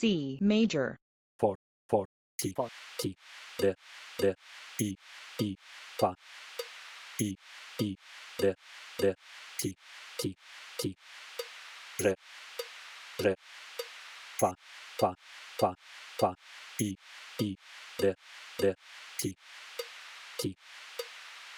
C major, 4 4 de de i fa i de de ti ti ti re re fa fa fa fa i de de ti